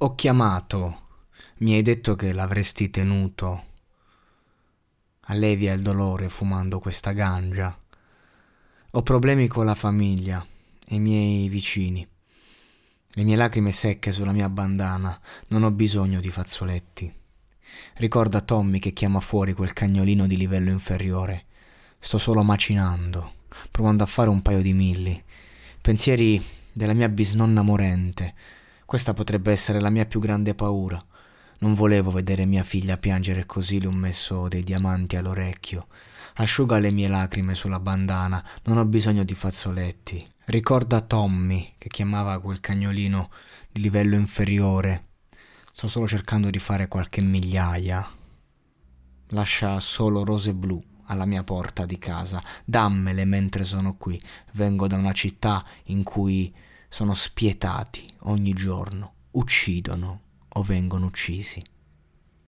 Ho chiamato. Mi hai detto che l'avresti tenuto. Allevia il dolore fumando questa ganja. Ho problemi con la famiglia e i miei vicini. Le mie lacrime secche sulla mia bandana. Non ho bisogno di fazzoletti. Ricorda Tommy che chiama fuori quel cagnolino di livello inferiore. Sto solo macinando, provando a fare un paio di milli. Pensieri della mia bisnonna morente. Questa potrebbe essere la mia più grande paura. Non volevo vedere mia figlia piangere così, le ho messo dei diamanti all'orecchio. Asciuga le mie lacrime sulla bandana, non ho bisogno di fazzoletti. Ricorda Tommy, che chiamava quel cagnolino di livello inferiore. Sto solo cercando di fare qualche migliaia. Lascia solo rose blu alla mia porta di casa. Dammele mentre sono qui. Vengo da una città in cui sono spietati ogni giorno, uccidono o vengono uccisi.